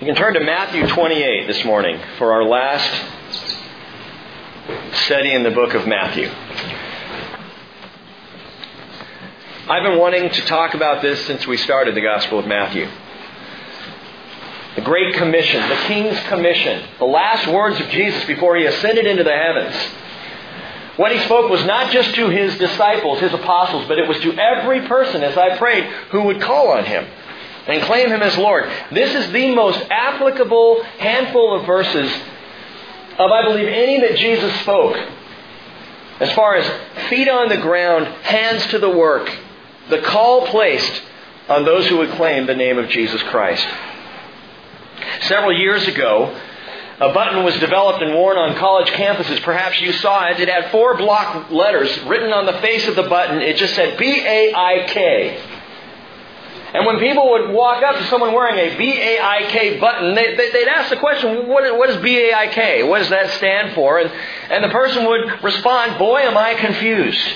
You can turn to Matthew 28 this morning for our last study in the book of Matthew. I've been wanting to talk about this since we started the Gospel of Matthew. The Great Commission, the King's Commission, the last words of Jesus before he ascended into the heavens. What he spoke was not just to his disciples, his apostles, but it was to every person, as I prayed, who would call on him and claim him as Lord. This is the most applicable handful of verses of, I believe, any that Jesus spoke. As far as feet on the ground, hands to the work, the call placed on those who would claim the name of Jesus Christ. Several years ago, a button was developed and worn on college campuses. Perhaps you saw it. It had four block letters written on the face of the button. It just said B A I K. And when people would walk up to someone wearing a B-A-I-K button, they, they, would ask the question, what, what is B-A-I-K? What does that stand for? And, and the person would respond, boy, am I confused.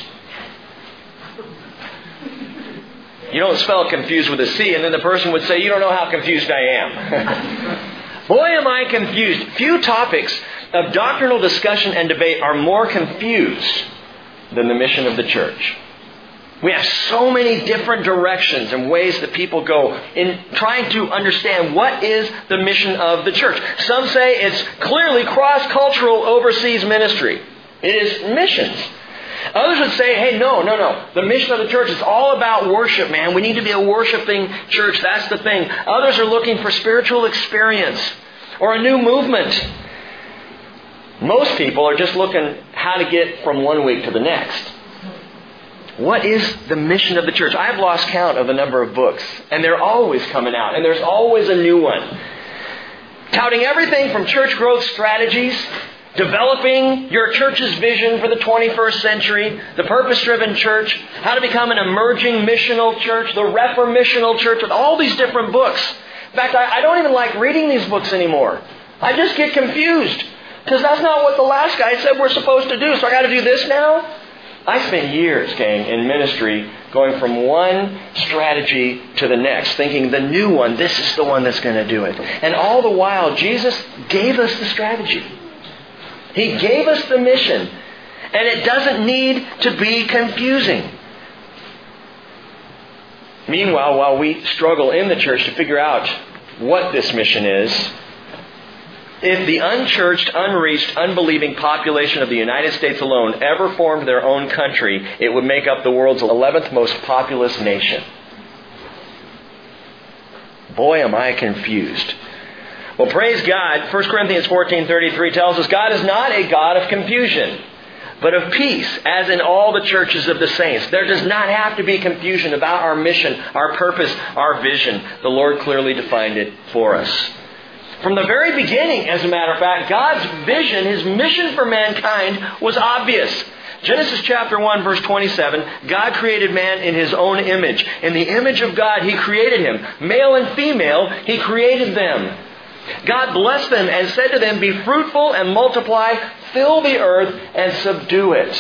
You don't spell confused with a C, and then the person would say, you don't know how confused I am. boy, am I confused. Few topics of doctrinal discussion and debate are more confused than the mission of the church. We have so many different directions and ways that people go in trying to understand what is the mission of the church. Some say it's clearly cross-cultural overseas ministry. It is missions. Others would say, hey, no, no, no. The mission of the church is all about worship, man. We need to be a worshiping church. That's the thing. Others are looking for spiritual experience or a new movement. Most people are just looking how to get from one week to the next. What is the mission of the church? I've lost count of the number of books, and they're always coming out, and there's always a new one. Touting everything from church growth strategies, developing your church's vision for the 21st century, the purpose driven church, how to become an emerging missional church, the reformational church, with all these different books. In fact, I, I don't even like reading these books anymore. I just get confused. Because that's not what the last guy said we're supposed to do. So I got to do this now? I spent years, gang, in ministry going from one strategy to the next, thinking the new one, this is the one that's going to do it. And all the while, Jesus gave us the strategy. He gave us the mission. And it doesn't need to be confusing. Meanwhile, while we struggle in the church to figure out what this mission is, if the unchurched, unreached, unbelieving population of the United States alone ever formed their own country, it would make up the world's 11th most populous nation. Boy, am I confused. Well, praise God. 1 Corinthians 14:33 tells us God is not a God of confusion, but of peace, as in all the churches of the saints. There does not have to be confusion about our mission, our purpose, our vision. The Lord clearly defined it for us. From the very beginning, as a matter of fact, God's vision, His mission for mankind was obvious. Genesis chapter 1 verse 27, God created man in His own image. In the image of God, He created him. Male and female, He created them. God blessed them and said to them, Be fruitful and multiply, fill the earth and subdue it.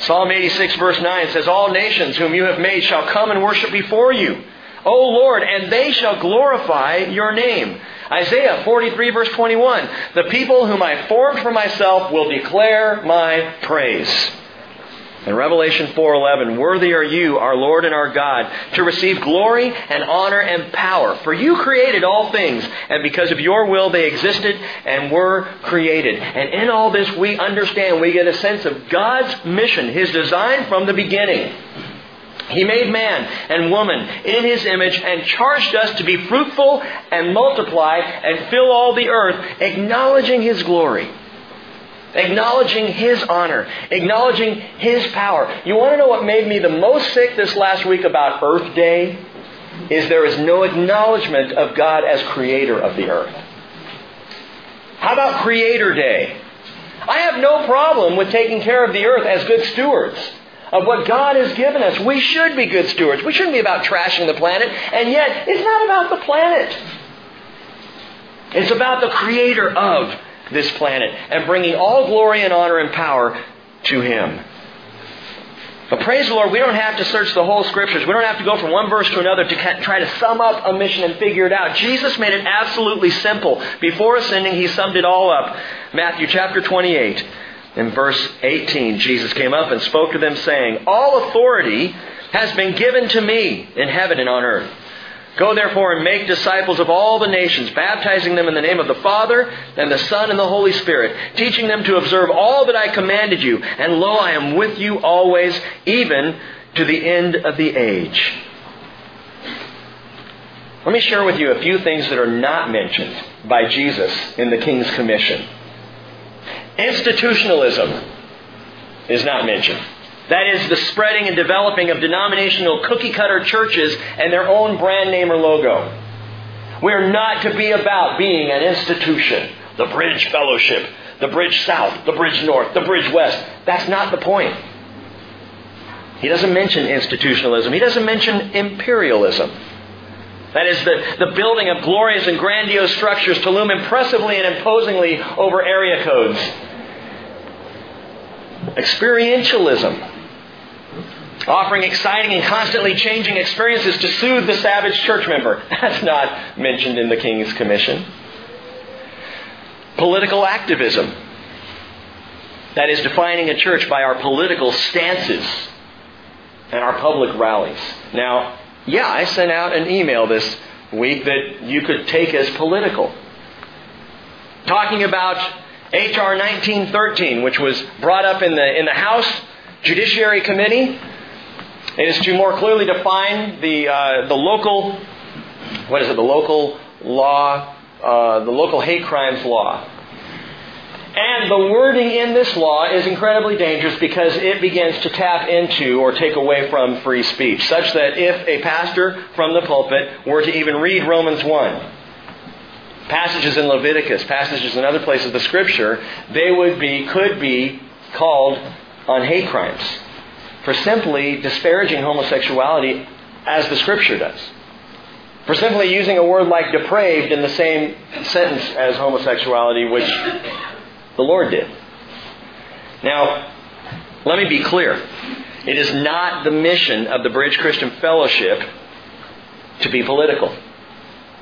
Psalm 86 verse 9 says, All nations whom you have made shall come and worship before you. O Lord, and they shall glorify your name. Isaiah 43 verse 21. The people whom I formed for myself will declare my praise. In Revelation 4:11, worthy are you, our Lord and our God, to receive glory and honor and power, for you created all things, and because of your will they existed and were created. And in all this we understand, we get a sense of God's mission, his design from the beginning. He made man and woman in His image and charged us to be fruitful and multiply and fill all the earth, acknowledging His glory, acknowledging His honor, acknowledging His power. You want to know what made me the most sick this last week about Earth Day? Is there is no acknowledgement of God as creator of the earth. How about Creator Day? I have no problem with taking care of the earth as good stewards of what God has given us. We should be good stewards. We shouldn't be about trashing the planet. And yet, it's not about the planet. It's about the creator of this planet and bringing all glory and honor and power to Him. But praise the Lord, we don't have to search the whole scriptures. We don't have to go from one verse to another to try to sum up a mission and figure it out. Jesus made it absolutely simple. Before ascending, he summed it all up. Matthew chapter 28. In verse 18, Jesus came up and spoke to them, saying, All authority has been given to me in heaven and on earth. Go therefore and make disciples of all the nations, baptizing them in the name of the Father and the Son and the Holy Spirit, teaching them to observe all that I commanded you. And lo, I am with you always, even to the end of the age. Let me share with you a few things that are not mentioned by Jesus in the King's Commission. Institutionalism is not mentioned. That is the spreading and developing of denominational cookie cutter churches and their own brand name or logo. We are not to be about being an institution. The Bridge Fellowship, the Bridge South, the Bridge North, the Bridge West. That's not the point. He doesn't mention institutionalism. He doesn't mention imperialism. That is the, the building of glorious and grandiose structures to loom impressively and imposingly over area codes. Experientialism. Offering exciting and constantly changing experiences to soothe the savage church member. That's not mentioned in the King's Commission. Political activism. That is defining a church by our political stances and our public rallies. Now, yeah, I sent out an email this week that you could take as political. Talking about H.R. 1913, which was brought up in the, in the House Judiciary Committee. It is to more clearly define the, uh, the local, what is it, the local law, uh, the local hate crimes law. And the wording in this law is incredibly dangerous because it begins to tap into or take away from free speech, such that if a pastor from the pulpit were to even read Romans 1, passages in Leviticus, passages in other places of the Scripture, they would be, could be called on hate crimes for simply disparaging homosexuality as the Scripture does. For simply using a word like depraved in the same sentence as homosexuality, which the Lord did. Now, let me be clear. It is not the mission of the Bridge Christian Fellowship to be political.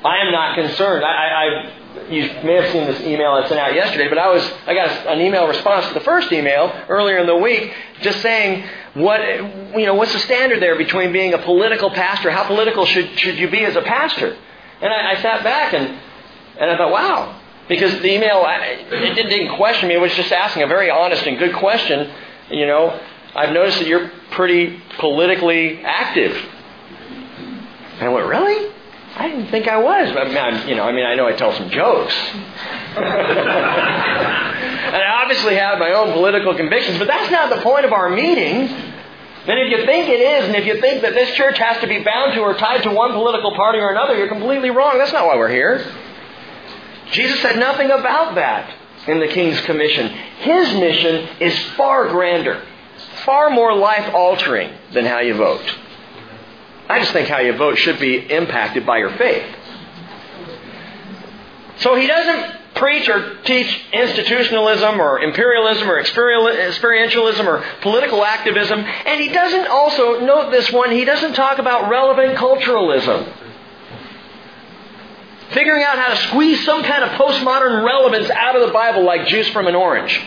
I am not concerned. I, I, you may have seen this email I sent out yesterday, but I was I got an email response to the first email earlier in the week, just saying what you know what's the standard there between being a political pastor? How political should should you be as a pastor? And I, I sat back and and I thought, wow, because the email, it didn't question me. It was just asking a very honest and good question. You know, I've noticed that you're pretty politically active. And I went, really? I didn't think I was. Mean, I, you know, I mean, I know I tell some jokes. and I obviously have my own political convictions, but that's not the point of our meeting. And if you think it is, and if you think that this church has to be bound to or tied to one political party or another, you're completely wrong. That's not why we're here. Jesus said nothing about that in the King's Commission. His mission is far grander, far more life altering than how you vote. I just think how you vote should be impacted by your faith. So he doesn't preach or teach institutionalism or imperialism or experientialism or political activism. And he doesn't also, note this one, he doesn't talk about relevant culturalism figuring out how to squeeze some kind of postmodern relevance out of the Bible like juice from an orange.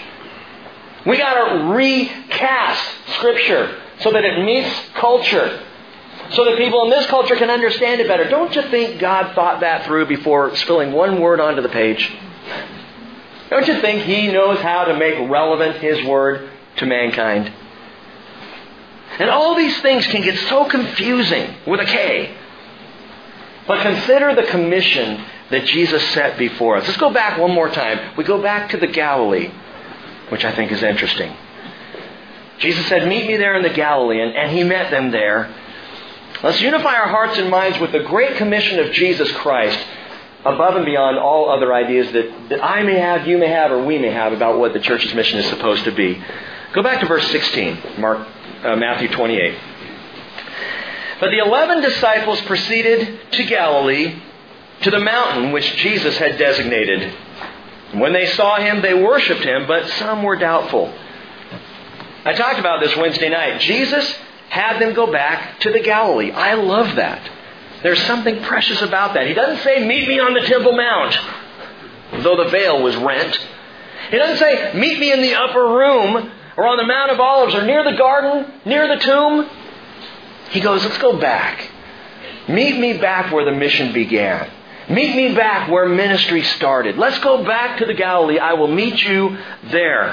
We got to recast Scripture so that it meets culture, so that people in this culture can understand it better. Don't you think God thought that through before spilling one word onto the page? Don't you think He knows how to make relevant His Word to mankind? And all these things can get so confusing with a K but consider the commission that Jesus set before us. Let's go back one more time. We go back to the Galilee, which I think is interesting. Jesus said, Meet me there in the Galilee, and, and he met them there. Let's unify our hearts and minds with the great commission of Jesus Christ above and beyond all other ideas that, that I may have, you may have, or we may have about what the church's mission is supposed to be. Go back to verse 16, Mark, uh, Matthew 28. But the eleven disciples proceeded to Galilee, to the mountain which Jesus had designated. When they saw him, they worshipped him, but some were doubtful. I talked about this Wednesday night. Jesus had them go back to the Galilee. I love that. There's something precious about that. He doesn't say, Meet me on the Temple Mount, though the veil was rent. He doesn't say, Meet me in the upper room or on the Mount of Olives or near the garden, near the tomb. He goes, Let's go back. Meet me back where the mission began. Meet me back where ministry started. Let's go back to the Galilee. I will meet you there.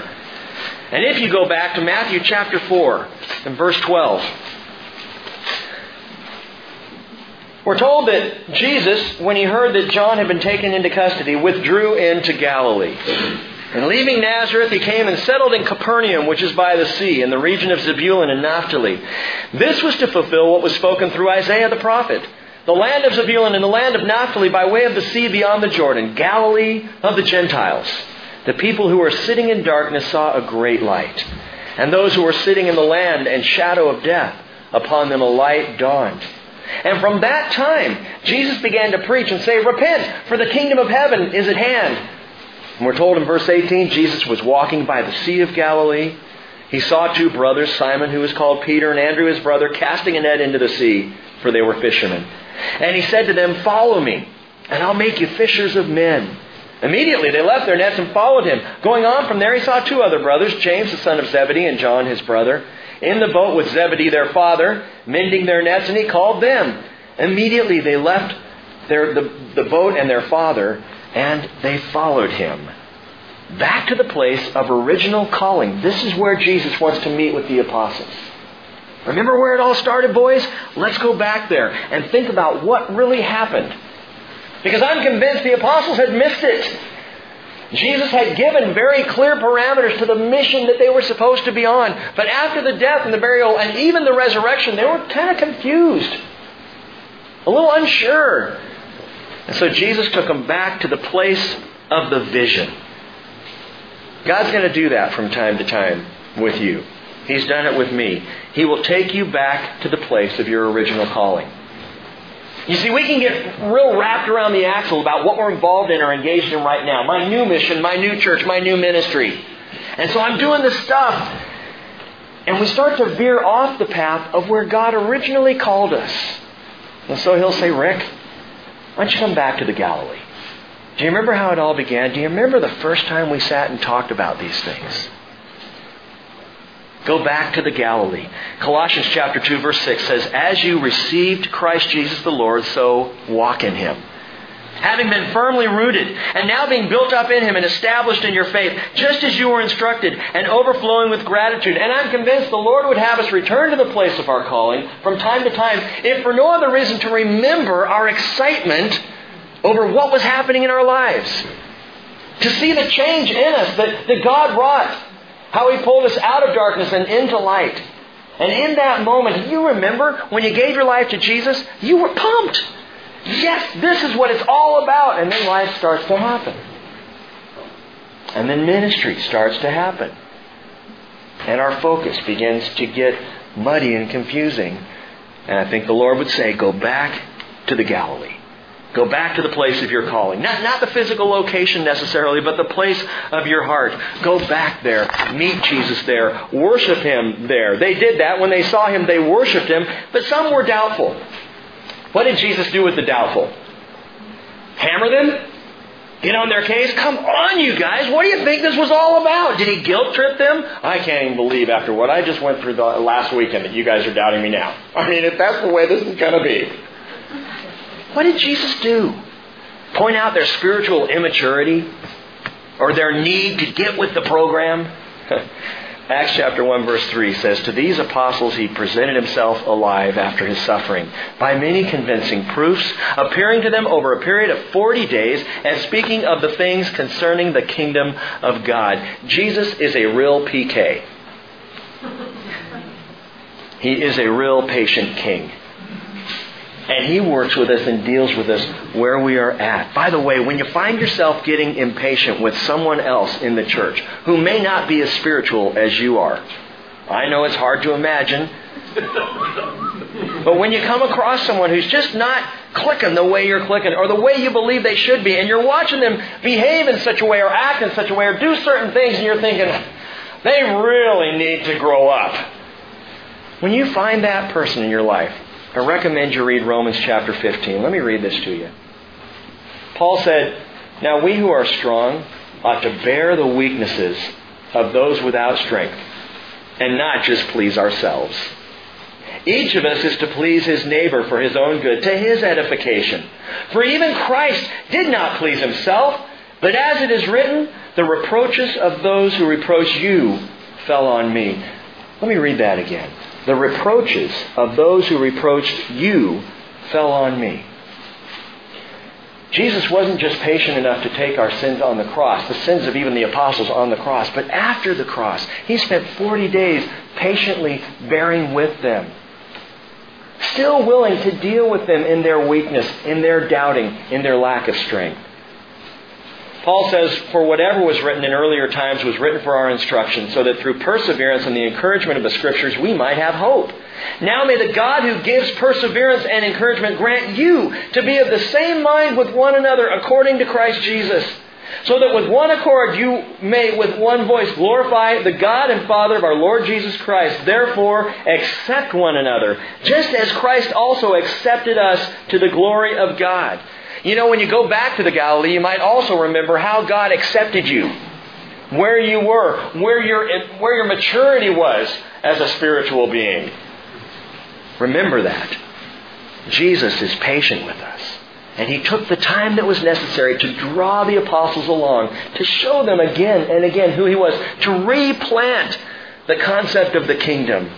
And if you go back to Matthew chapter 4 and verse 12, we're told that Jesus, when he heard that John had been taken into custody, withdrew into Galilee. And leaving Nazareth, he came and settled in Capernaum, which is by the sea, in the region of Zebulun and Naphtali. This was to fulfill what was spoken through Isaiah the prophet. The land of Zebulun and the land of Naphtali by way of the sea beyond the Jordan, Galilee of the Gentiles. The people who were sitting in darkness saw a great light. And those who were sitting in the land and shadow of death, upon them a light dawned. And from that time, Jesus began to preach and say, Repent, for the kingdom of heaven is at hand. And we're told in verse 18, Jesus was walking by the Sea of Galilee. He saw two brothers, Simon, who was called Peter, and Andrew, his brother, casting a net into the sea, for they were fishermen. And he said to them, Follow me, and I'll make you fishers of men. Immediately they left their nets and followed him. Going on from there, he saw two other brothers, James the son of Zebedee and John his brother, in the boat with Zebedee their father, mending their nets, and he called them. Immediately they left their, the, the boat and their father, and they followed him. Back to the place of original calling. This is where Jesus wants to meet with the apostles. Remember where it all started, boys? Let's go back there and think about what really happened. Because I'm convinced the apostles had missed it. Jesus had given very clear parameters to the mission that they were supposed to be on. But after the death and the burial and even the resurrection, they were kind of confused, a little unsure. And so Jesus took them back to the place of the vision. God's going to do that from time to time with you. He's done it with me. He will take you back to the place of your original calling. You see, we can get real wrapped around the axle about what we're involved in or engaged in right now. My new mission, my new church, my new ministry. And so I'm doing this stuff. And we start to veer off the path of where God originally called us. And so he'll say, Rick, why don't you come back to the Galilee? Do you remember how it all began? Do you remember the first time we sat and talked about these things? Go back to the Galilee. Colossians chapter 2 verse 6 says, As you received Christ Jesus the Lord, so walk in him. Having been firmly rooted, and now being built up in him and established in your faith, just as you were instructed, and overflowing with gratitude. And I'm convinced the Lord would have us return to the place of our calling from time to time, if for no other reason to remember our excitement over what was happening in our lives. To see the change in us that, that God wrought how He pulled us out of darkness and into light. And in that moment, you remember when you gave your life to Jesus? You were pumped. Yes, this is what it's all about. And then life starts to happen. And then ministry starts to happen. And our focus begins to get muddy and confusing. And I think the Lord would say, go back to the Galilee. Go back to the place of your calling. Not, not the physical location necessarily, but the place of your heart. Go back there. Meet Jesus there. Worship Him there. They did that. When they saw Him, they worshiped Him, but some were doubtful. What did Jesus do with the doubtful? Hammer them? Get on their case? Come on, you guys. What do you think this was all about? Did he guilt trip them? I can't even believe after what I just went through the last weekend that you guys are doubting me now. I mean, if that's the way this is going to be. What did Jesus do? Point out their spiritual immaturity or their need to get with the program? Acts chapter 1 verse 3 says, To these apostles he presented himself alive after his suffering, by many convincing proofs, appearing to them over a period of 40 days, and speaking of the things concerning the kingdom of God. Jesus is a real PK. He is a real patient king. And He works with us and deals with us where we are at. By the way, when you find yourself getting impatient with someone else in the church who may not be as spiritual as you are, I know it's hard to imagine. but when you come across someone who's just not clicking the way you're clicking or the way you believe they should be, and you're watching them behave in such a way or act in such a way or do certain things, and you're thinking, They really need to grow up. When you find that person in your life, I recommend you read Romans chapter 15. Let me read this to you. Paul said, Now we who are strong ought to bear the weaknesses of those without strength and not just please ourselves. Each of us is to please his neighbor for his own good, to his edification. For even Christ did not please himself, but as it is written, the reproaches of those who reproach you fell on me. Let me read that again. The reproaches of those who reproached you fell on me. Jesus wasn't just patient enough to take our sins on the cross, the sins of even the apostles on the cross, but after the cross, he spent 40 days patiently bearing with them. Still willing to deal with them in their weakness, in their doubting, in their lack of strength. Paul says, For whatever was written in earlier times was written for our instruction, so that through perseverance and the encouragement of the Scriptures we might have hope. Now may the God who gives perseverance and encouragement grant you to be of the same mind with one another according to Christ Jesus. So that with one accord you may with one voice glorify the God and Father of our Lord Jesus Christ. Therefore, accept one another, just as Christ also accepted us to the glory of God. You know, when you go back to the Galilee, you might also remember how God accepted you, where you were, where your, where your maturity was as a spiritual being. Remember that. Jesus is patient with us. And he took the time that was necessary to draw the apostles along, to show them again and again who he was, to replant the concept of the kingdom.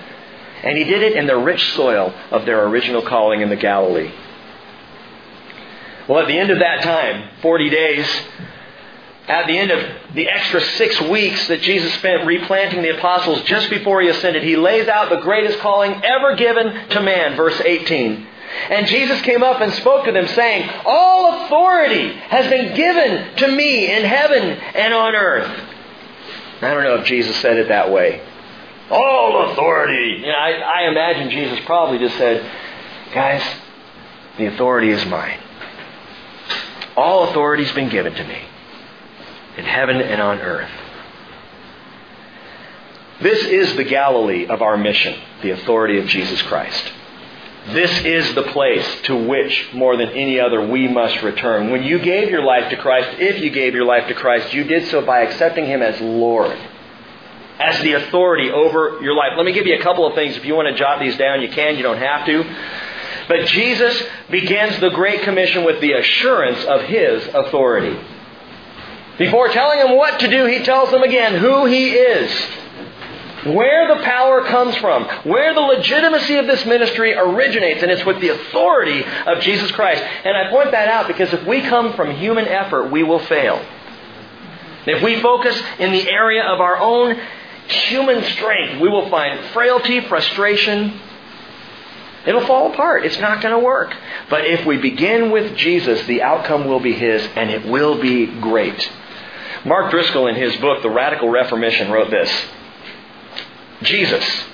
And he did it in the rich soil of their original calling in the Galilee. Well, at the end of that time, 40 days, at the end of the extra six weeks that Jesus spent replanting the apostles just before he ascended, he lays out the greatest calling ever given to man, verse 18. And Jesus came up and spoke to them, saying, All authority has been given to me in heaven and on earth. I don't know if Jesus said it that way. All authority. You know, I, I imagine Jesus probably just said, Guys, the authority is mine. All authority has been given to me in heaven and on earth. This is the Galilee of our mission, the authority of Jesus Christ. This is the place to which, more than any other, we must return. When you gave your life to Christ, if you gave your life to Christ, you did so by accepting Him as Lord, as the authority over your life. Let me give you a couple of things. If you want to jot these down, you can. You don't have to. But Jesus begins the Great Commission with the assurance of His authority. Before telling them what to do, He tells them again who He is, where the power comes from, where the legitimacy of this ministry originates, and it's with the authority of Jesus Christ. And I point that out because if we come from human effort, we will fail. If we focus in the area of our own human strength, we will find frailty, frustration, It'll fall apart. It's not going to work. But if we begin with Jesus, the outcome will be His, and it will be great. Mark Driscoll, in his book, The Radical Reformission, wrote this Jesus.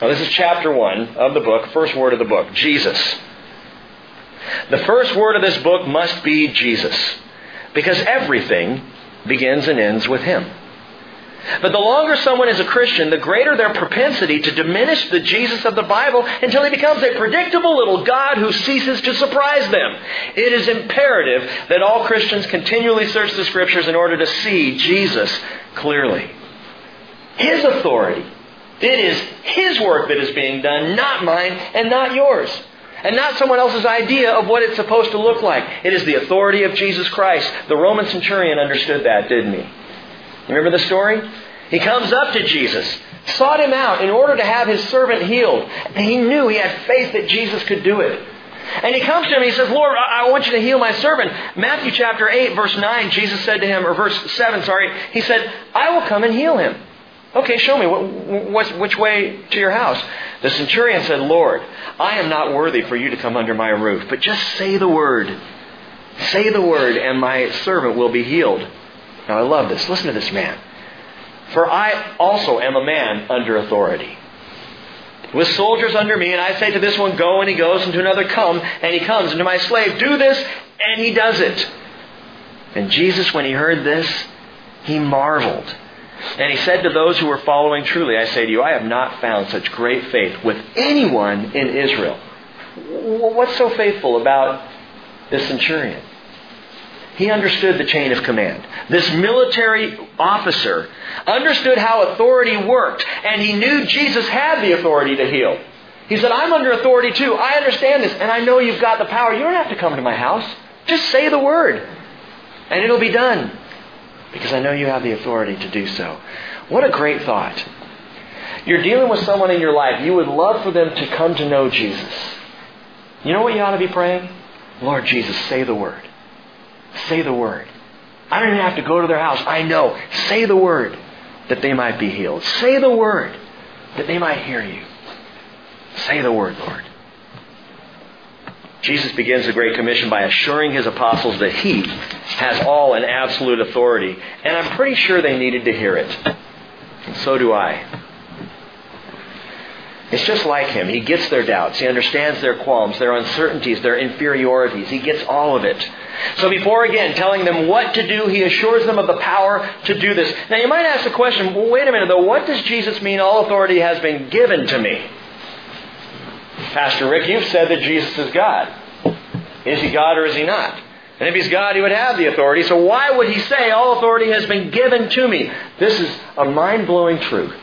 Now, this is chapter one of the book, first word of the book Jesus. The first word of this book must be Jesus, because everything begins and ends with Him. But the longer someone is a Christian, the greater their propensity to diminish the Jesus of the Bible until he becomes a predictable little God who ceases to surprise them. It is imperative that all Christians continually search the Scriptures in order to see Jesus clearly. His authority. It is His work that is being done, not mine and not yours. And not someone else's idea of what it's supposed to look like. It is the authority of Jesus Christ. The Roman centurion understood that, didn't he? Remember the story? He comes up to Jesus, sought him out in order to have his servant healed. And he knew he had faith that Jesus could do it. And he comes to him, and he says, Lord, I want you to heal my servant. Matthew chapter 8, verse 9, Jesus said to him, or verse 7, sorry, he said, I will come and heal him. Okay, show me. What, which way to your house? The centurion said, Lord, I am not worthy for you to come under my roof, but just say the word. Say the word, and my servant will be healed. Now I love this. Listen to this man. For I also am a man under authority. With soldiers under me, and I say to this one, Go, and he goes, and to another, Come, and he comes, and to my slave, Do this, and he does it. And Jesus, when he heard this, he marveled And he said to those who were following, Truly, I say to you, I have not found such great faith with anyone in Israel. What's so faithful about this centurion? He understood the chain of command. This military officer understood how authority worked, and he knew Jesus had the authority to heal. He said, I'm under authority too. I understand this, and I know you've got the power. You don't have to come to my house. Just say the word, and it'll be done. Because I know you have the authority to do so. What a great thought. You're dealing with someone in your life. You would love for them to come to know Jesus. You know what you ought to be praying? Lord Jesus, say the word. Say the word. I don't even have to go to their house. I know. Say the word that they might be healed. Say the word that they might hear you. Say the word, Lord. Jesus begins the Great Commission by assuring his apostles that he has all and absolute authority. And I'm pretty sure they needed to hear it. And so do I. It's just like him. He gets their doubts. He understands their qualms, their uncertainties, their inferiorities. He gets all of it. So before again telling them what to do, he assures them of the power to do this. Now you might ask the question, well, wait a minute though, what does Jesus mean all authority has been given to me? Pastor Rick, you've said that Jesus is God. Is he God or is he not? And if he's God, he would have the authority. So why would he say, All authority has been given to me? This is a mind blowing truth.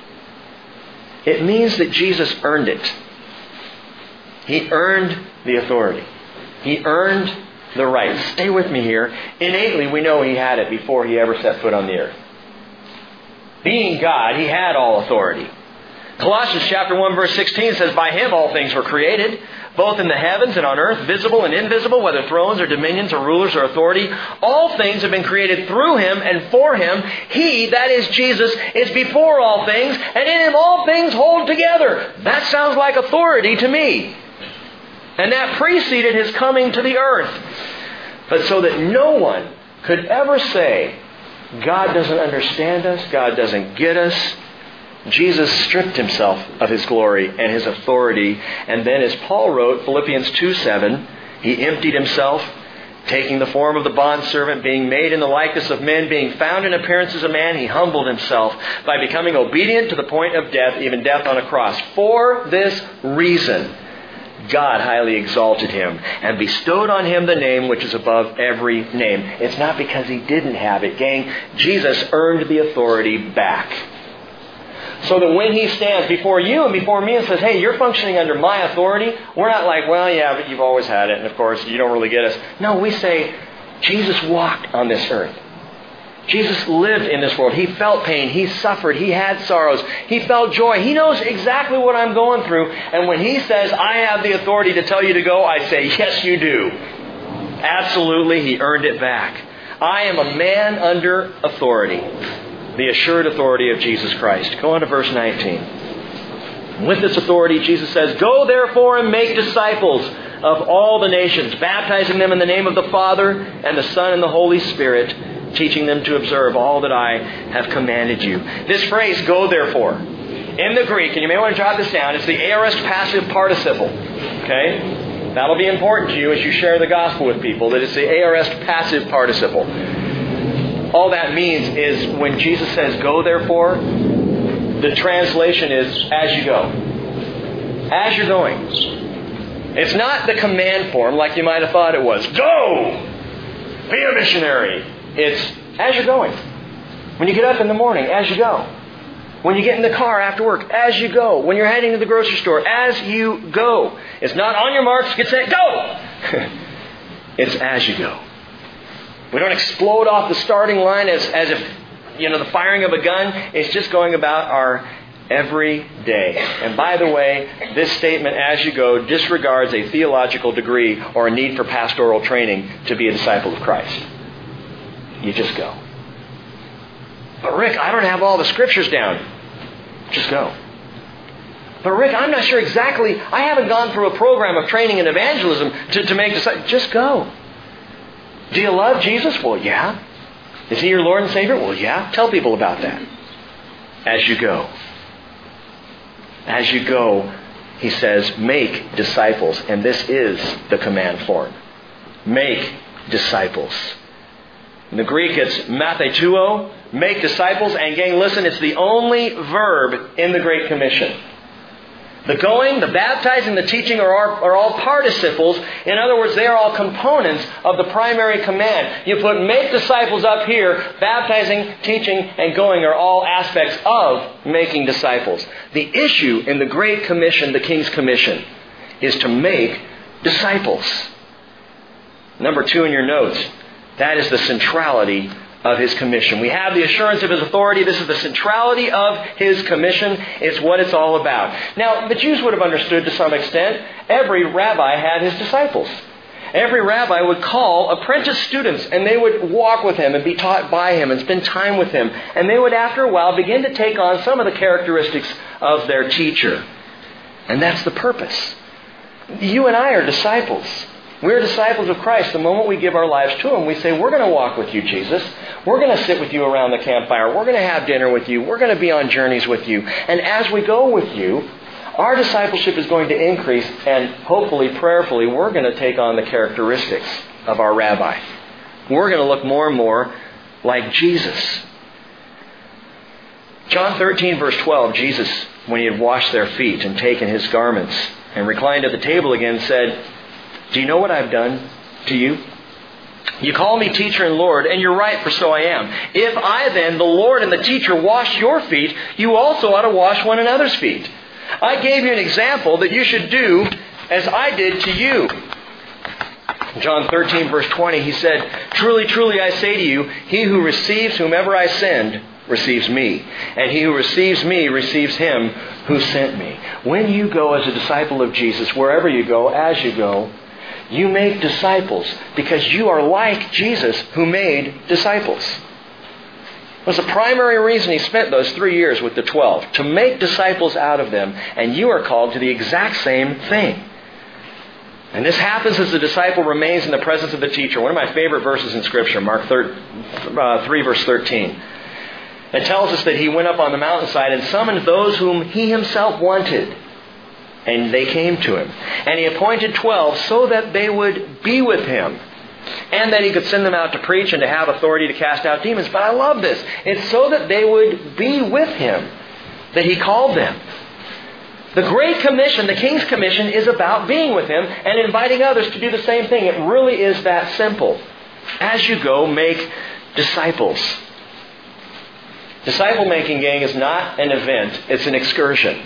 It means that Jesus earned it. He earned the authority. He earned the right. Stay with me here. Innately, we know he had it before he ever set foot on the earth. Being God, he had all authority. Colossians chapter 1 verse 16 says, By him all things were created, both in the heavens and on earth, visible and invisible, whether thrones or dominions or rulers or authority. All things have been created through him and for him. He, that is Jesus, is before all things, and in him all things hold together. That sounds like authority to me. And that preceded his coming to the earth. But so that no one could ever say, God doesn't understand us, God doesn't get us, Jesus stripped himself of his glory and his authority. And then, as Paul wrote, Philippians 2 7, he emptied himself, taking the form of the bondservant, being made in the likeness of men, being found in appearance as a man, he humbled himself by becoming obedient to the point of death, even death on a cross. For this reason, God highly exalted him and bestowed on him the name which is above every name. It's not because he didn't have it, gang. Jesus earned the authority back. So that when he stands before you and before me and says, hey, you're functioning under my authority, we're not like, well, yeah, but you've always had it, and of course, you don't really get us. No, we say, Jesus walked on this earth. Jesus lived in this world. He felt pain. He suffered. He had sorrows. He felt joy. He knows exactly what I'm going through. And when He says, I have the authority to tell you to go, I say, Yes, you do. Absolutely. He earned it back. I am a man under authority the assured authority of Jesus Christ. Go on to verse 19. With this authority, Jesus says, Go therefore and make disciples of all the nations, baptizing them in the name of the Father and the Son and the Holy Spirit, teaching them to observe all that I have commanded you. This phrase, go therefore, in the Greek, and you may want to jot this down, it's the aorist passive participle. Okay? That'll be important to you as you share the gospel with people, that it's the aorist passive participle all that means is when Jesus says, Go therefore, the translation is as you go. As you're going. It's not the command form like you might have thought it was. Go! Be a missionary. It's as you're going. When you get up in the morning, as you go. When you get in the car after work, as you go. When you're heading to the grocery store, as you go. It's not on your marks, get set, go! it's as you go. We don't explode off the starting line as, as if, you know, the firing of a gun. It's just going about our every day. And by the way, this statement, as you go, disregards a theological degree or a need for pastoral training to be a disciple of Christ. You just go. But Rick, I don't have all the scriptures down. Just go. But Rick, I'm not sure exactly. I haven't gone through a program of training in evangelism to, to make disciples. Just go. Do you love Jesus? Well, yeah. Is he your Lord and Savior? Well, yeah. Tell people about that. As you go. As you go, he says, make disciples. And this is the command form. Make disciples. In the Greek, it's mathetuo, make disciples. And gang, listen, it's the only verb in the Great Commission. The going, the baptizing, the teaching are, are, all participles. In other words, they are all components of the primary command. You put make disciples up here, baptizing, teaching, and going are all aspects of making disciples. The issue in the Great Commission, the King's Commission, is to make disciples. Number two in your notes, that is the centrality of his commission. We have the assurance of his authority. This is the centrality of his commission. It's what it's all about. Now, the Jews would have understood to some extent. Every rabbi had his disciples. Every rabbi would call apprentice students and they would walk with him and be taught by him and spend time with him. And they would, after a while, begin to take on some of the characteristics of their teacher. And that's the purpose. You and I are disciples. We're disciples of Christ. The moment we give our lives to Him, we say, We're going to walk with you, Jesus. We're going to sit with you around the campfire. We're going to have dinner with you. We're going to be on journeys with you. And as we go with you, our discipleship is going to increase, and hopefully, prayerfully, we're going to take on the characteristics of our rabbi. We're going to look more and more like Jesus. John 13, verse 12, Jesus, when he had washed their feet and taken his garments and reclined at the table again, said, do you know what I've done to you? You call me teacher and Lord, and you're right, for so I am. If I then, the Lord and the teacher, wash your feet, you also ought to wash one another's feet. I gave you an example that you should do as I did to you. John 13, verse 20, he said, Truly, truly, I say to you, he who receives whomever I send receives me, and he who receives me receives him who sent me. When you go as a disciple of Jesus, wherever you go, as you go, you make disciples because you are like Jesus who made disciples. Was the primary reason he spent those three years with the twelve, to make disciples out of them, and you are called to the exact same thing. And this happens as the disciple remains in the presence of the teacher. One of my favorite verses in Scripture, Mark 3, uh, 3 verse 13. It tells us that he went up on the mountainside and summoned those whom he himself wanted and they came to him. And he appointed twelve so that they would be with him. And that he could send them out to preach and to have authority to cast out demons. But I love this. It's so that they would be with him that he called them. The Great Commission, the King's Commission, is about being with him and inviting others to do the same thing. It really is that simple. As you go, make disciples. Disciple making, gang, is not an event, it's an excursion.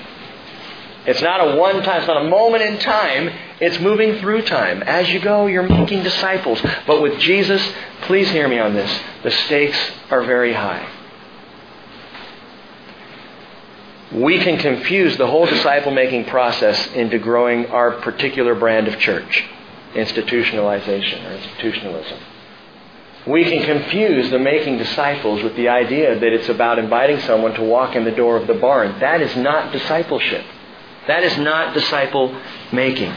It's not a one time, it's not a moment in time. It's moving through time. As you go, you're making disciples. But with Jesus, please hear me on this. The stakes are very high. We can confuse the whole disciple making process into growing our particular brand of church institutionalization or institutionalism. We can confuse the making disciples with the idea that it's about inviting someone to walk in the door of the barn. That is not discipleship. That is not disciple making.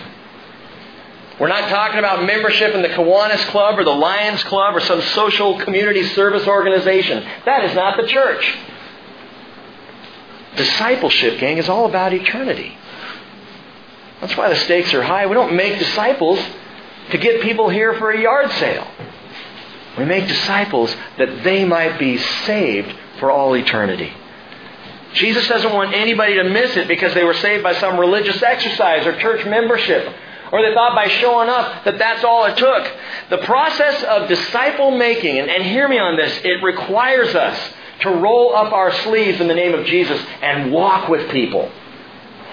We're not talking about membership in the Kiwanis Club or the Lions Club or some social community service organization. That is not the church. Discipleship, gang, is all about eternity. That's why the stakes are high. We don't make disciples to get people here for a yard sale. We make disciples that they might be saved for all eternity. Jesus doesn't want anybody to miss it because they were saved by some religious exercise or church membership. Or they thought by showing up that that's all it took. The process of disciple making, and, and hear me on this, it requires us to roll up our sleeves in the name of Jesus and walk with people.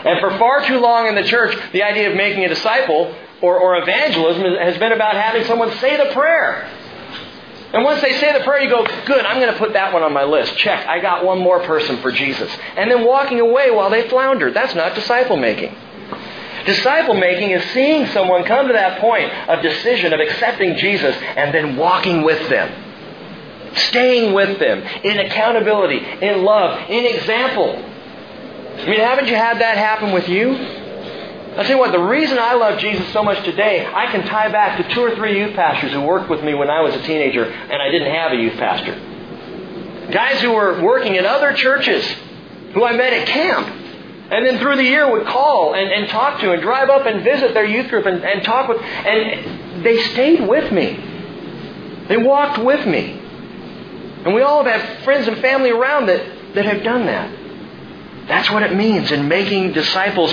And for far too long in the church, the idea of making a disciple or, or evangelism has been about having someone say the prayer. And once they say the prayer, you go, good, I'm going to put that one on my list. Check, I got one more person for Jesus. And then walking away while they flounder. That's not disciple making. Disciple making is seeing someone come to that point of decision, of accepting Jesus, and then walking with them. Staying with them in accountability, in love, in example. I mean, haven't you had that happen with you? I'll tell you what, the reason I love Jesus so much today, I can tie back to two or three youth pastors who worked with me when I was a teenager and I didn't have a youth pastor. Guys who were working in other churches who I met at camp. And then through the year would call and, and talk to and drive up and visit their youth group and, and talk with. And they stayed with me. They walked with me. And we all have had friends and family around that, that have done that. That's what it means in making disciples.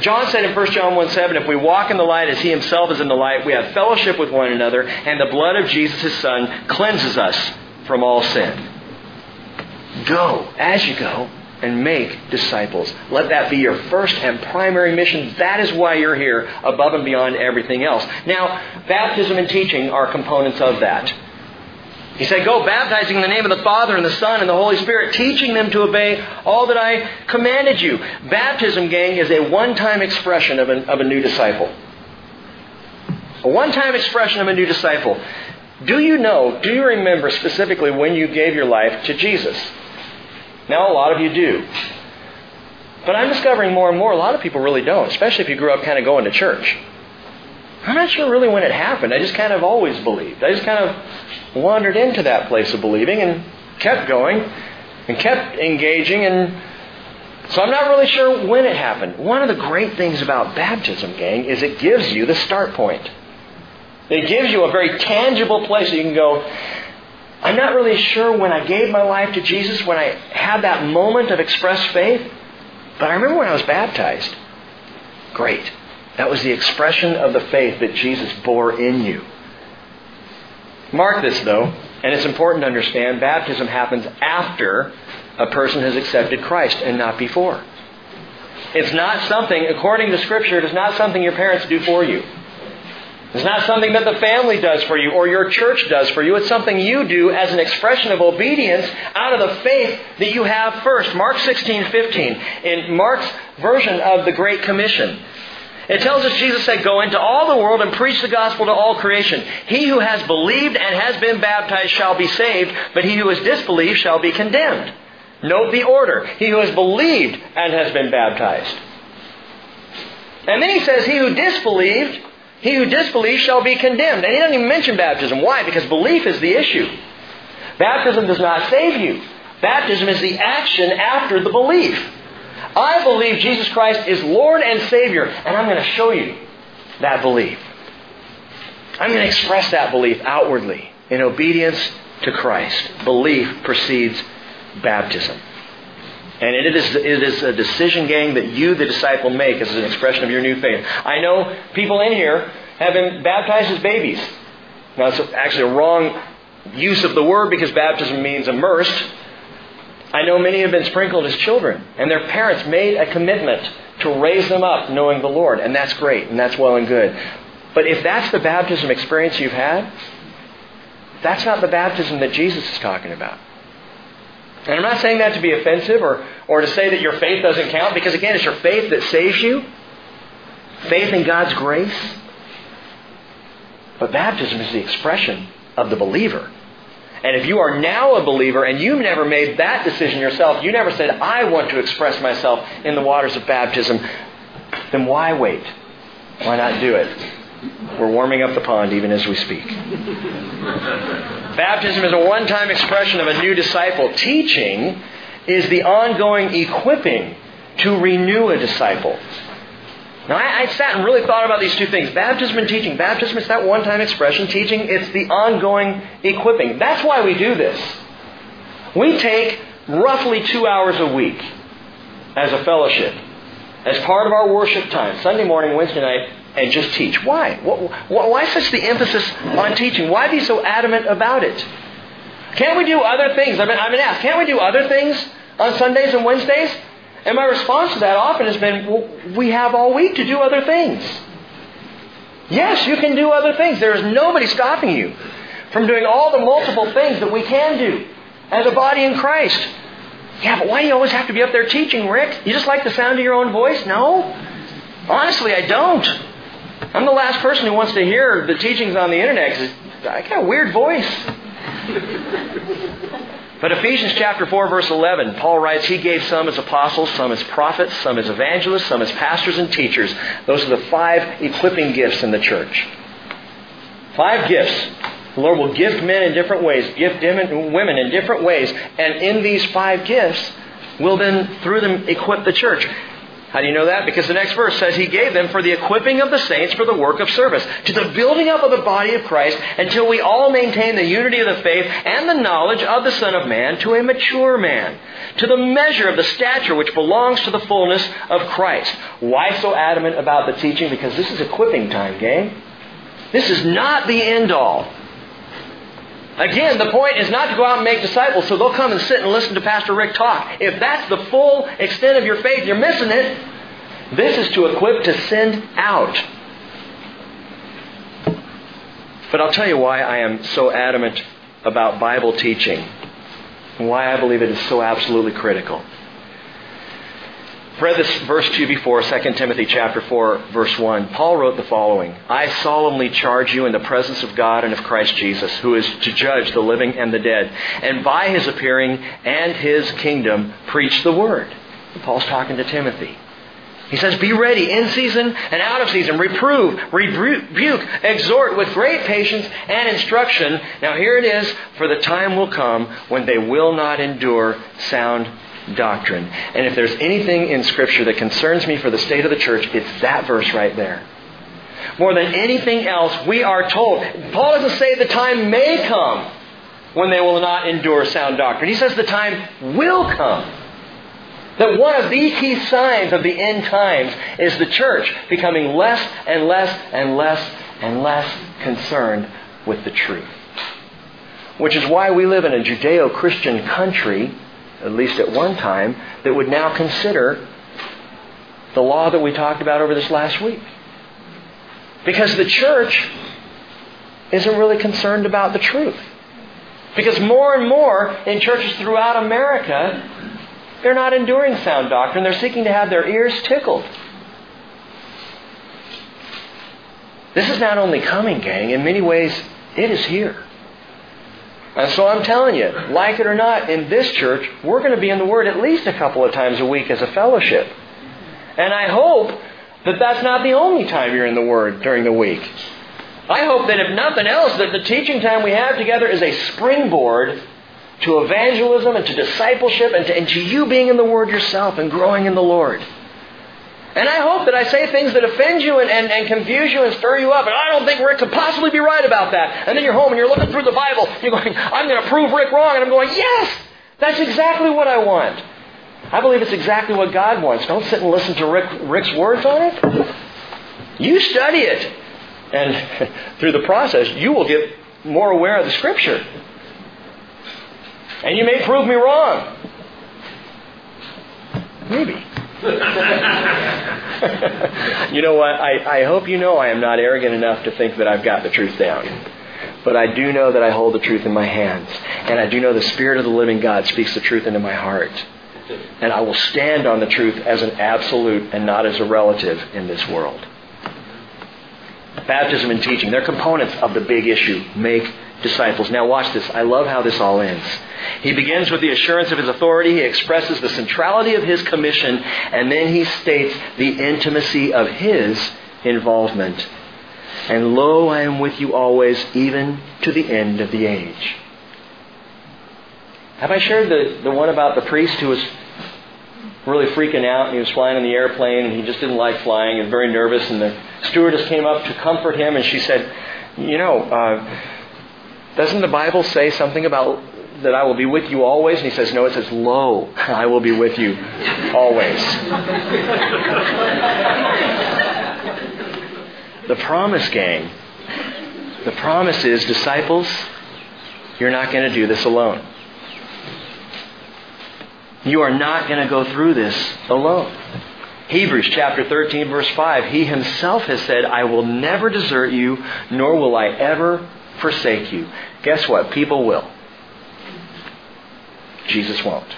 John said in 1 John 1 7, if we walk in the light as he himself is in the light, we have fellowship with one another, and the blood of Jesus, his son, cleanses us from all sin. Go as you go and make disciples. Let that be your first and primary mission. That is why you're here, above and beyond everything else. Now, baptism and teaching are components of that. He said, Go baptizing in the name of the Father and the Son and the Holy Spirit, teaching them to obey all that I commanded you. Baptism, gang, is a one time expression of, of a new disciple. A one time expression of a new disciple. Do you know, do you remember specifically when you gave your life to Jesus? Now, a lot of you do. But I'm discovering more and more a lot of people really don't, especially if you grew up kind of going to church. I'm not sure really when it happened. I just kind of always believed. I just kind of wandered into that place of believing and kept going and kept engaging and so I'm not really sure when it happened. One of the great things about baptism, gang, is it gives you the start point. It gives you a very tangible place that you can go, I'm not really sure when I gave my life to Jesus, when I had that moment of expressed faith, but I remember when I was baptized. Great. That was the expression of the faith that Jesus bore in you. Mark this, though, and it's important to understand baptism happens after a person has accepted Christ and not before. It's not something, according to Scripture, it is not something your parents do for you. It's not something that the family does for you or your church does for you. It's something you do as an expression of obedience out of the faith that you have first. Mark 16, 15. In Mark's version of the Great Commission, it tells us Jesus said, Go into all the world and preach the gospel to all creation. He who has believed and has been baptized shall be saved, but he who has disbelieved shall be condemned. Note the order. He who has believed and has been baptized. And then he says, He who disbelieved, he who disbelieves shall be condemned. And he doesn't even mention baptism. Why? Because belief is the issue. Baptism does not save you. Baptism is the action after the belief. I believe Jesus Christ is Lord and Savior, and I'm going to show you that belief. I'm going to express that belief outwardly in obedience to Christ. Belief precedes baptism. And it is, it is a decision, gang, that you, the disciple, make as an expression of your new faith. I know people in here have been baptized as babies. Now, it's actually a wrong use of the word because baptism means immersed. I know many have been sprinkled as children, and their parents made a commitment to raise them up knowing the Lord, and that's great, and that's well and good. But if that's the baptism experience you've had, that's not the baptism that Jesus is talking about. And I'm not saying that to be offensive or, or to say that your faith doesn't count, because again, it's your faith that saves you. Faith in God's grace. But baptism is the expression of the believer. And if you are now a believer and you've never made that decision yourself, you never said, I want to express myself in the waters of baptism, then why wait? Why not do it? We're warming up the pond even as we speak. Baptism is a one time expression of a new disciple. Teaching is the ongoing equipping to renew a disciple. Now, I, I, sat and really thought about these two things baptism and teaching. Baptism is that one time expression. Teaching, it's the ongoing equipping. That's why we do this. We take roughly two hours a week as a fellowship, as part of our worship time, Sunday morning, Wednesday night, and just teach. Why? Why such the emphasis on teaching? Why be so adamant about it? Can't we do other things? I've been, I've been asked, can't we do other things on Sundays and Wednesdays? And my response to that often has been, well, we have all week to do other things. Yes, you can do other things. There is nobody stopping you from doing all the multiple things that we can do as a body in Christ. Yeah, but why do you always have to be up there teaching, Rick? You just like the sound of your own voice? No. Honestly, I don't. I'm the last person who wants to hear the teachings on the internet because I got a weird voice. But Ephesians chapter 4 verse 11, Paul writes, He gave some as apostles, some as prophets, some as evangelists, some as pastors and teachers. Those are the five equipping gifts in the church. Five gifts. The Lord will gift men in different ways, gift women in different ways, and in these five gifts, will then, through them, equip the church. How do you know that? Because the next verse says he gave them for the equipping of the saints for the work of service, to the building up of the body of Christ until we all maintain the unity of the faith and the knowledge of the Son of Man to a mature man, to the measure of the stature which belongs to the fullness of Christ. Why so adamant about the teaching? Because this is equipping time, gang. This is not the end all. Again, the point is not to go out and make disciples so they'll come and sit and listen to Pastor Rick talk. If that's the full extent of your faith, you're missing it. This is to equip to send out. But I'll tell you why I am so adamant about Bible teaching and why I believe it is so absolutely critical. Read this verse to you before, 2 Timothy chapter 4, verse 1. Paul wrote the following I solemnly charge you in the presence of God and of Christ Jesus, who is to judge the living and the dead, and by his appearing and his kingdom preach the word. Paul's talking to Timothy. He says, Be ready in season and out of season. Reprove, rebuke, exhort with great patience and instruction. Now here it is, for the time will come when they will not endure sound doctrine. And if there's anything in Scripture that concerns me for the state of the church, it's that verse right there. More than anything else, we are told. Paul doesn't say the time may come when they will not endure sound doctrine. He says the time will come. That one of the key signs of the end times is the church becoming less and less and less and less concerned with the truth. Which is why we live in a Judeo Christian country at least at one time, that would now consider the law that we talked about over this last week. Because the church isn't really concerned about the truth. Because more and more in churches throughout America, they're not enduring sound doctrine. They're seeking to have their ears tickled. This is not only coming, gang. In many ways, it is here. And so I'm telling you, like it or not, in this church, we're going to be in the Word at least a couple of times a week as a fellowship. And I hope that that's not the only time you're in the Word during the week. I hope that if nothing else, that the teaching time we have together is a springboard to evangelism and to discipleship and to, and to you being in the Word yourself and growing in the Lord. And I hope that I say things that offend you and, and, and confuse you and stir you up. And I don't think Rick could possibly be right about that. And then you're home and you're looking through the Bible. And you're going, I'm going to prove Rick wrong. And I'm going, yes, that's exactly what I want. I believe it's exactly what God wants. Don't sit and listen to Rick, Rick's words on it. You study it. And through the process, you will get more aware of the Scripture. And you may prove me wrong. Maybe. you know what? I, I hope you know I am not arrogant enough to think that I've got the truth down. But I do know that I hold the truth in my hands. And I do know the Spirit of the living God speaks the truth into my heart. And I will stand on the truth as an absolute and not as a relative in this world. Baptism and teaching, they're components of the big issue. Make disciples. Now watch this. I love how this all ends. He begins with the assurance of his authority. He expresses the centrality of his commission. And then he states the intimacy of his involvement. And lo, I am with you always, even to the end of the age. Have I shared the, the one about the priest who was really freaking out and he was flying in the airplane and he just didn't like flying and very nervous and the stewardess came up to comfort him and she said, you know, uh, doesn't the Bible say something about that I will be with you always? And he says, No, it says, Lo, I will be with you always. the promise, gang, the promise is, disciples, you're not going to do this alone. You are not going to go through this alone. Hebrews chapter 13, verse 5, He Himself has said, I will never desert you, nor will I ever forsake you. Guess what? People will. Jesus won't.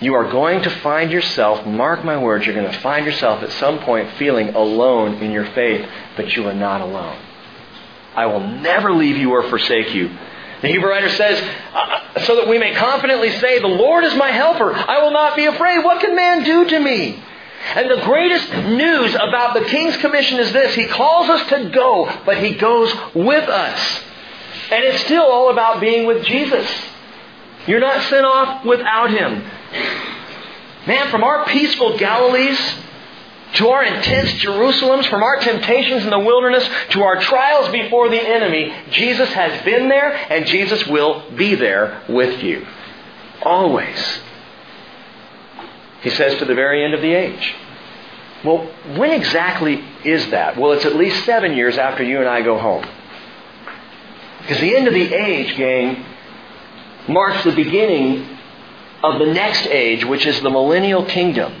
You are going to find yourself, mark my words, you're going to find yourself at some point feeling alone in your faith, but you are not alone. I will never leave you or forsake you. The Hebrew writer says, uh, so that we may confidently say, The Lord is my helper. I will not be afraid. What can man do to me? And the greatest news about the King's Commission is this He calls us to go, but He goes with us. And it's still all about being with Jesus. You're not sent off without Him. Man, from our peaceful Galilees to our intense Jerusalems, from our temptations in the wilderness to our trials before the enemy, Jesus has been there and Jesus will be there with you. Always. He says to the very end of the age. Well, when exactly is that? Well, it's at least seven years after you and I go home. Because the end of the age, gang, marks the beginning of the next age, which is the millennial kingdom,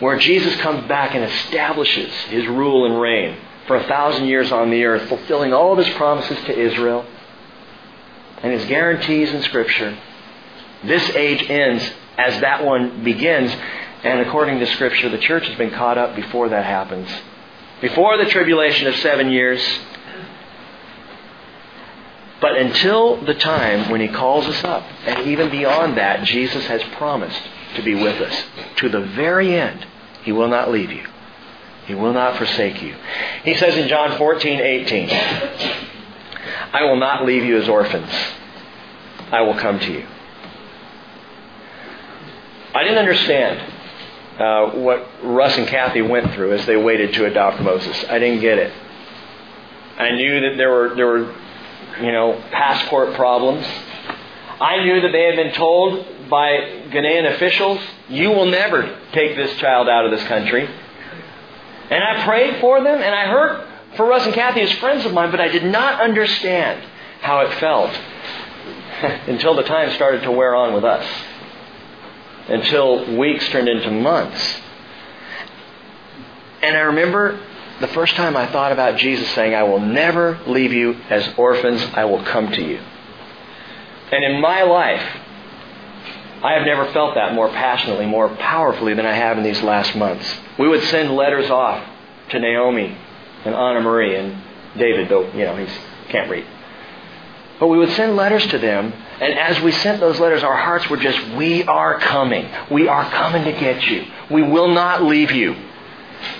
where Jesus comes back and establishes his rule and reign for a thousand years on the earth, fulfilling all of his promises to Israel and his guarantees in Scripture. This age ends as that one begins, and according to Scripture, the church has been caught up before that happens. Before the tribulation of seven years, but until the time when He calls us up, and even beyond that, Jesus has promised to be with us to the very end. He will not leave you. He will not forsake you. He says in John 14, 18, I will not leave you as orphans. I will come to you. I didn't understand uh, what Russ and Kathy went through as they waited to adopt Moses. I didn't get it. I knew that there were there were you know, passport problems. I knew that they had been told by Ghanaian officials, you will never take this child out of this country. And I prayed for them, and I heard for Russ and Kathy as friends of mine, but I did not understand how it felt until the time started to wear on with us. Until weeks turned into months. And I remember the first time I thought about Jesus saying, I will never leave you as orphans, I will come to you. And in my life, I have never felt that more passionately, more powerfully than I have in these last months. We would send letters off to Naomi and Anna Marie and David, though, you know, he can't read. But we would send letters to them, and as we sent those letters, our hearts were just, We are coming. We are coming to get you. We will not leave you.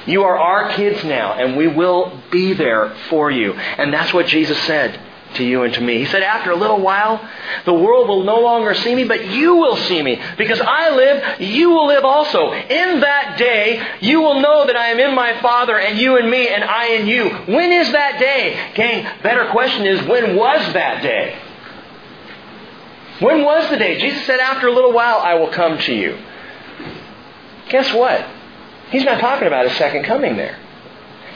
You are our kids now, and we will be there for you. And that's what Jesus said to you and to me. He said, After a little while, the world will no longer see me, but you will see me. Because I live, you will live also. In that day, you will know that I am in my Father, and you in me, and I in you. When is that day? Gang, better question is, when was that day? When was the day? Jesus said, After a little while, I will come to you. Guess what? He's not talking about his second coming there.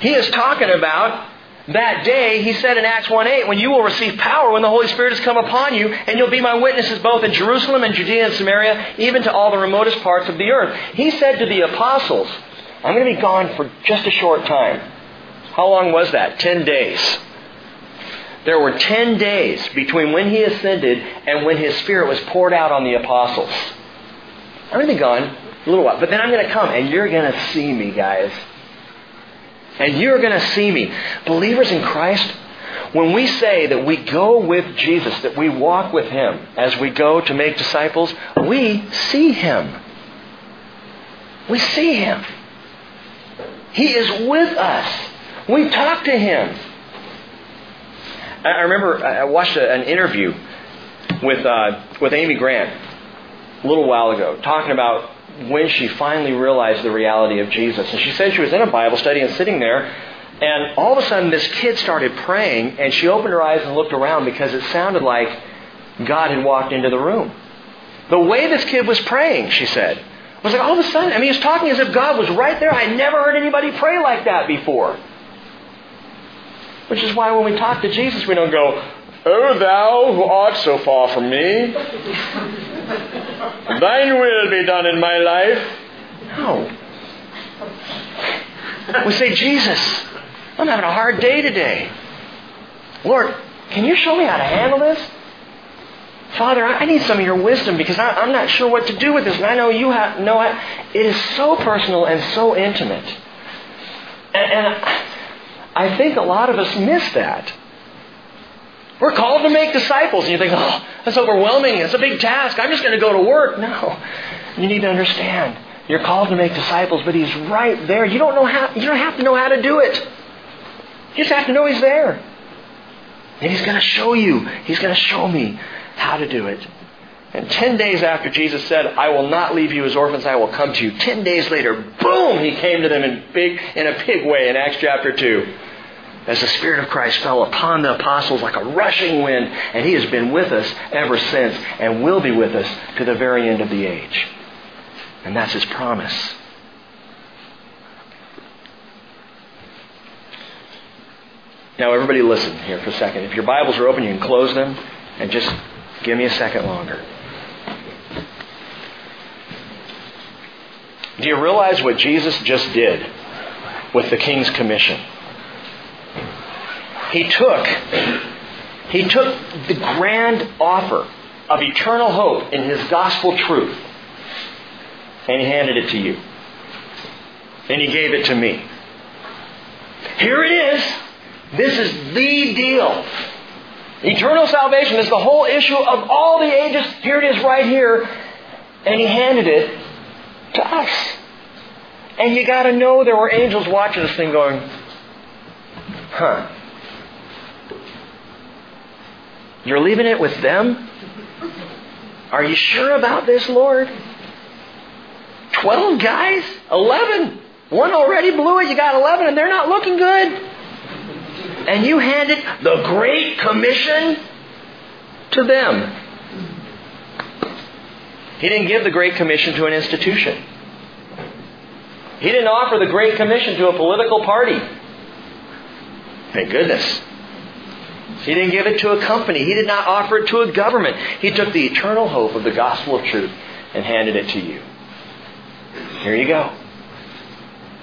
He is talking about that day, he said in Acts 1 8, when you will receive power when the Holy Spirit has come upon you, and you'll be my witnesses both in Jerusalem and Judea and Samaria, even to all the remotest parts of the earth. He said to the apostles, I'm going to be gone for just a short time. How long was that? Ten days. There were ten days between when he ascended and when his Spirit was poured out on the apostles. I'm going to be gone a little while. But then I'm going to come and you're going to see me, guys. And you're going to see me. Believers in Christ, when we say that we go with Jesus, that we walk with Him as we go to make disciples, we see Him. We see Him. He is with us. We talk to Him. I remember I watched an interview with, uh, with Amy Grant a little while ago, talking about when she finally realized the reality of Jesus. And she said she was in a Bible study and sitting there, and all of a sudden this kid started praying, and she opened her eyes and looked around because it sounded like God had walked into the room. The way this kid was praying, she said, was like all of a sudden, I mean, he was talking as if God was right there. I never heard anybody pray like that before. Which is why when we talk to Jesus, we don't go, O thou who art so far from me, thine will be done in my life. No. We say, Jesus, I'm having a hard day today. Lord, can you show me how to handle this? Father, I need some of your wisdom because I, am not sure what to do with this, and I know you have, know it. It is so personal and so intimate. And, and I think a lot of us miss that. We're called to make disciples. And you think, oh, that's overwhelming. It's a big task. I'm just going to go to work. No. You need to understand. You're called to make disciples, but He's right there. You don't know how, you don't have to know how to do it. You just have to know He's there. And He's going to show you. He's going to show me how to do it. And 10 days after Jesus said, I will not leave you as orphans, I will come to you. 10 days later, boom, he came to them in, big, in a big way in Acts chapter 2. As the Spirit of Christ fell upon the apostles like a rushing wind, and he has been with us ever since and will be with us to the very end of the age. And that's his promise. Now, everybody listen here for a second. If your Bibles are open, you can close them and just give me a second longer. Do you realize what Jesus just did with the King's Commission? He took, he took the grand offer of eternal hope in his gospel truth and he handed it to you. And he gave it to me. Here it is. This is the deal. Eternal salvation is the whole issue of all the ages. Here it is right here. And he handed it to us. And you got to know there were angels watching this thing going, huh. You're leaving it with them? Are you sure about this, Lord? Twelve guys? Eleven? One already blew it, you got eleven, and they're not looking good. And you handed the Great Commission to them. He didn't give the Great Commission to an institution. He didn't offer the Great Commission to a political party. Thank goodness. He didn't give it to a company. He did not offer it to a government. He took the eternal hope of the gospel of truth and handed it to you. Here you go.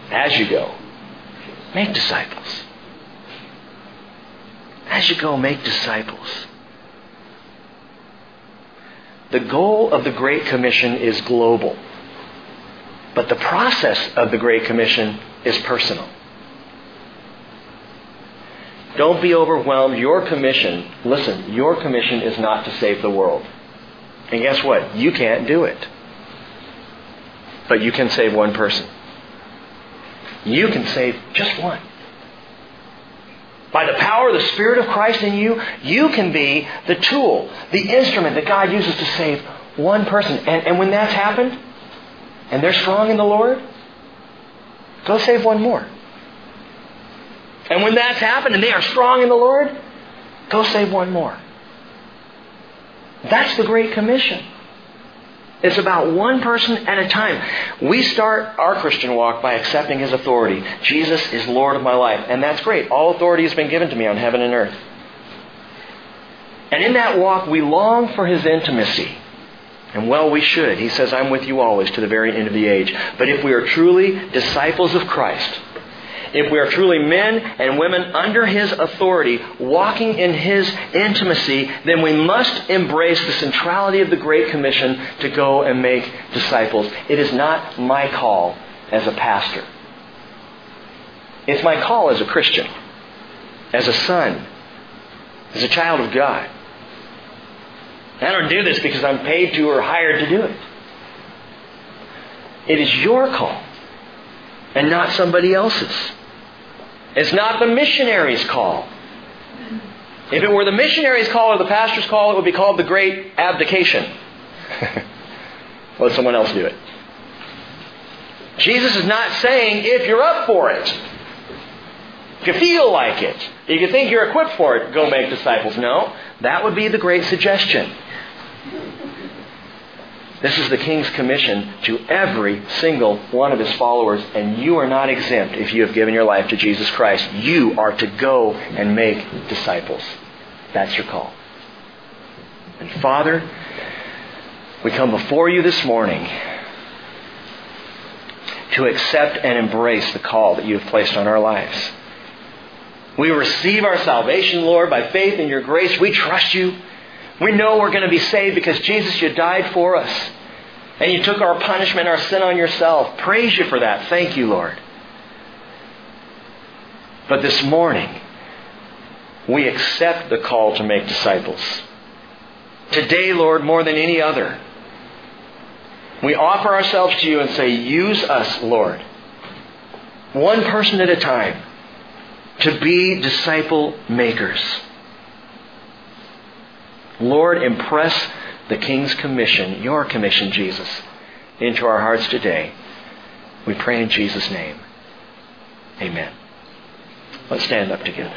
As you go, make disciples. As you go, make disciples. The goal of the Great Commission is global. But the process of the Great Commission is personal. Don't be overwhelmed. Your commission, listen, your commission is not to save the world. And guess what? You can't do it. But you can save one person. You can save just one. By the power of the Spirit of Christ in you, you can be the tool, the instrument that God uses to save one person. And, and when that's happened, and they're strong in the Lord, go save one more. And when that's happened and they are strong in the Lord, go save one more. That's the Great Commission. It's about one person at a time. We start our Christian walk by accepting His authority. Jesus is Lord of my life. And that's great. All authority has been given to me on heaven and earth. And in that walk, we long for His intimacy. And well, we should. He says, I'm with you always to the very end of the age. But if we are truly disciples of Christ, if we are truly men and women under His authority, walking in His intimacy, then we must embrace the centrality of the Great Commission to go and make disciples. It is not my call as a pastor. It's my call as a Christian, as a son, as a child of God. I don't do this because I'm paid to or hired to do it. It is your call and not somebody else's. It's not the missionary's call. If it were the missionary's call or the pastor's call, it would be called the great abdication. Let someone else do it. Jesus is not saying if you're up for it, if you feel like it, if you think you're equipped for it, go make disciples. No, that would be the great suggestion. This is the King's commission to every single one of his followers, and you are not exempt if you have given your life to Jesus Christ. You are to go and make disciples. That's your call. And Father, we come before you this morning to accept and embrace the call that you have placed on our lives. We receive our salvation, Lord, by faith in your grace. We trust you. We know we're going to be saved because Jesus, you died for us. And you took our punishment, our sin on yourself. Praise you for that. Thank you, Lord. But this morning, we accept the call to make disciples. Today, Lord, more than any other, we offer ourselves to you and say, Use us, Lord, one person at a time, to be disciple makers. Lord, impress the King's commission, your commission, Jesus, into our hearts today. We pray in Jesus' name. Amen. Let's stand up together.